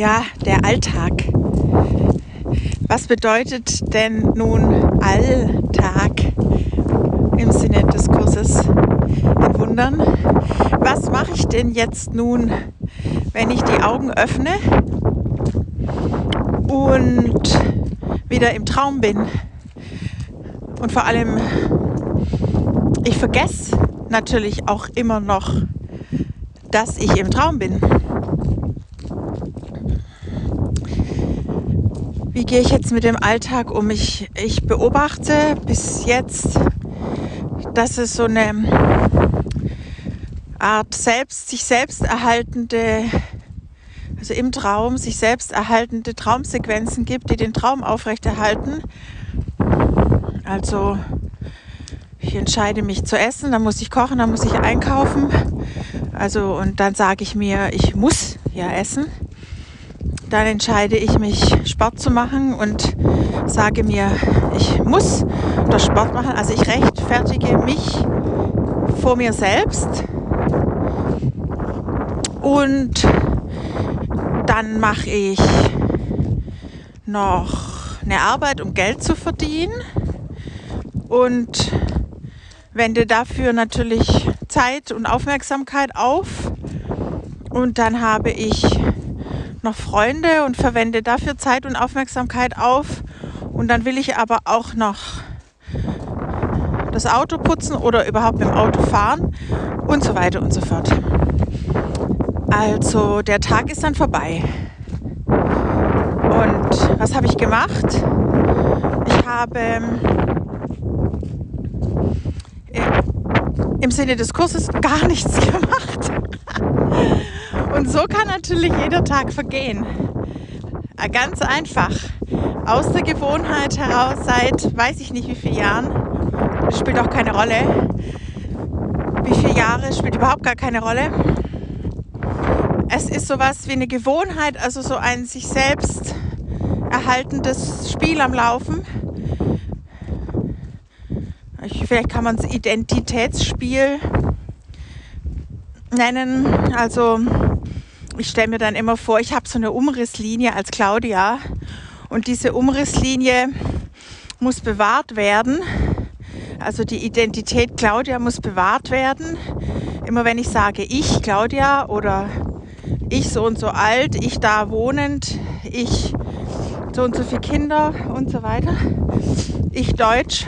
Ja, der Alltag. Was bedeutet denn nun Alltag im Sinne des Kurses in Wundern? Was mache ich denn jetzt nun, wenn ich die Augen öffne und wieder im Traum bin? Und vor allem, ich vergesse natürlich auch immer noch, dass ich im Traum bin. Wie gehe ich jetzt mit dem Alltag um? Ich, ich beobachte bis jetzt, dass es so eine Art selbst, sich selbst erhaltende, also im Traum sich selbst erhaltende Traumsequenzen gibt, die den Traum aufrechterhalten. Also ich entscheide mich zu essen, dann muss ich kochen, dann muss ich einkaufen. Also und dann sage ich mir, ich muss ja essen dann entscheide ich mich, Sport zu machen und sage mir, ich muss das Sport machen. Also ich rechtfertige mich vor mir selbst und dann mache ich noch eine Arbeit, um Geld zu verdienen und wende dafür natürlich Zeit und Aufmerksamkeit auf. Und dann habe ich noch Freunde und verwende dafür Zeit und Aufmerksamkeit auf. Und dann will ich aber auch noch das Auto putzen oder überhaupt mit dem Auto fahren und so weiter und so fort. Also der Tag ist dann vorbei. Und was habe ich gemacht? Ich habe äh, im Sinne des Kurses gar nichts gemacht. Und so kann natürlich jeder Tag vergehen. Äh, ganz einfach. Aus der Gewohnheit heraus seit weiß ich nicht wie vielen Jahren. Spielt auch keine Rolle. Wie viele Jahre spielt überhaupt gar keine Rolle. Es ist sowas wie eine Gewohnheit, also so ein sich selbst erhaltendes Spiel am Laufen. Vielleicht kann man es Identitätsspiel nennen. Also ich stelle mir dann immer vor, ich habe so eine Umrisslinie als Claudia und diese Umrisslinie muss bewahrt werden. Also die Identität Claudia muss bewahrt werden. Immer wenn ich sage ich Claudia oder ich so und so alt, ich da wohnend, ich so und so viele Kinder und so weiter, ich Deutsch,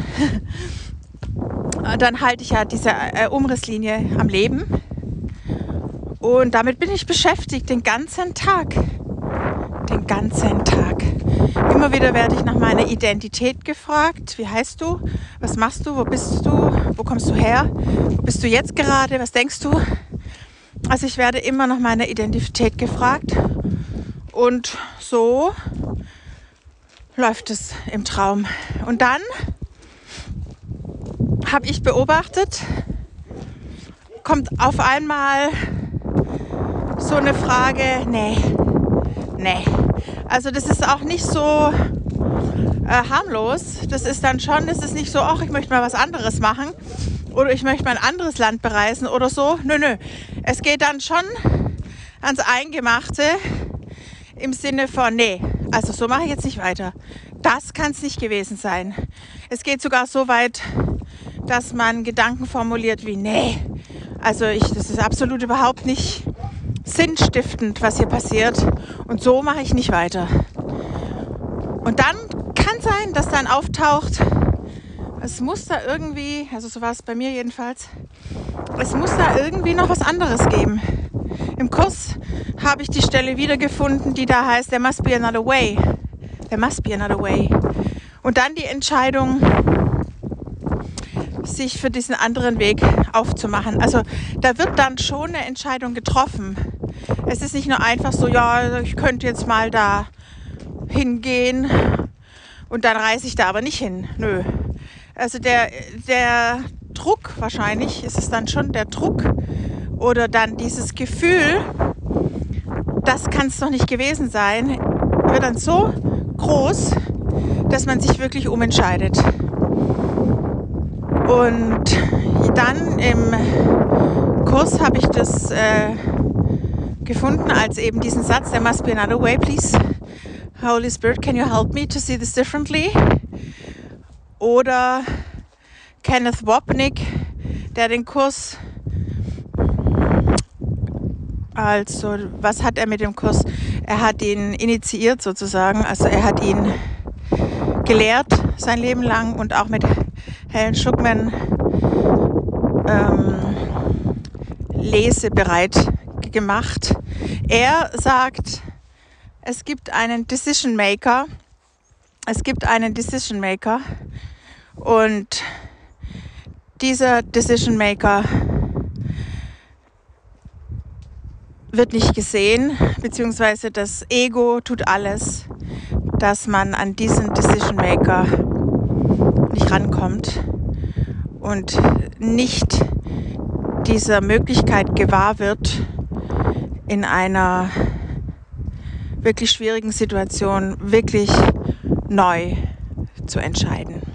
dann halte ich ja diese äh, Umrisslinie am Leben. Und damit bin ich beschäftigt den ganzen Tag. Den ganzen Tag. Immer wieder werde ich nach meiner Identität gefragt. Wie heißt du? Was machst du? Wo bist du? Wo kommst du her? Wo bist du jetzt gerade? Was denkst du? Also ich werde immer nach meiner Identität gefragt. Und so läuft es im Traum. Und dann habe ich beobachtet, kommt auf einmal so eine Frage, nee, nee. Also das ist auch nicht so äh, harmlos. Das ist dann schon, das ist nicht so, ach, ich möchte mal was anderes machen oder ich möchte mal ein anderes Land bereisen oder so. Nö, nö. Es geht dann schon ans Eingemachte im Sinne von, nee, also so mache ich jetzt nicht weiter. Das kann es nicht gewesen sein. Es geht sogar so weit, dass man Gedanken formuliert wie, nee, also ich, das ist absolut überhaupt nicht sinnstiftend, was hier passiert. Und so mache ich nicht weiter. Und dann kann sein, dass dann auftaucht, es muss da irgendwie, also so war es bei mir jedenfalls, es muss da irgendwie noch was anderes geben. Im Kurs habe ich die Stelle wiedergefunden, die da heißt, there must be another way. There must be another way. Und dann die Entscheidung, sich für diesen anderen Weg aufzumachen. Also da wird dann schon eine Entscheidung getroffen. Es ist nicht nur einfach so, ja, ich könnte jetzt mal da hingehen und dann reise ich da aber nicht hin. Nö. Also der, der Druck wahrscheinlich ist es dann schon der Druck oder dann dieses Gefühl, das kann es doch nicht gewesen sein, wird dann so groß, dass man sich wirklich umentscheidet. Und dann im Kurs habe ich das äh, gefunden als eben diesen Satz, there must be another way, please. Holy Spirit, can you help me to see this differently? Oder Kenneth Wapnick, der den Kurs, also was hat er mit dem Kurs? Er hat ihn initiiert sozusagen, also er hat ihn gelehrt sein Leben lang und auch mit Helen Schuckman ähm, lesebereit gemacht. Er sagt, es gibt einen Decision Maker. Es gibt einen Decision Maker und dieser Decision Maker wird nicht gesehen, beziehungsweise das Ego tut alles, dass man an diesen Decision Maker nicht rankommt und nicht dieser Möglichkeit gewahr wird, in einer wirklich schwierigen Situation wirklich neu zu entscheiden.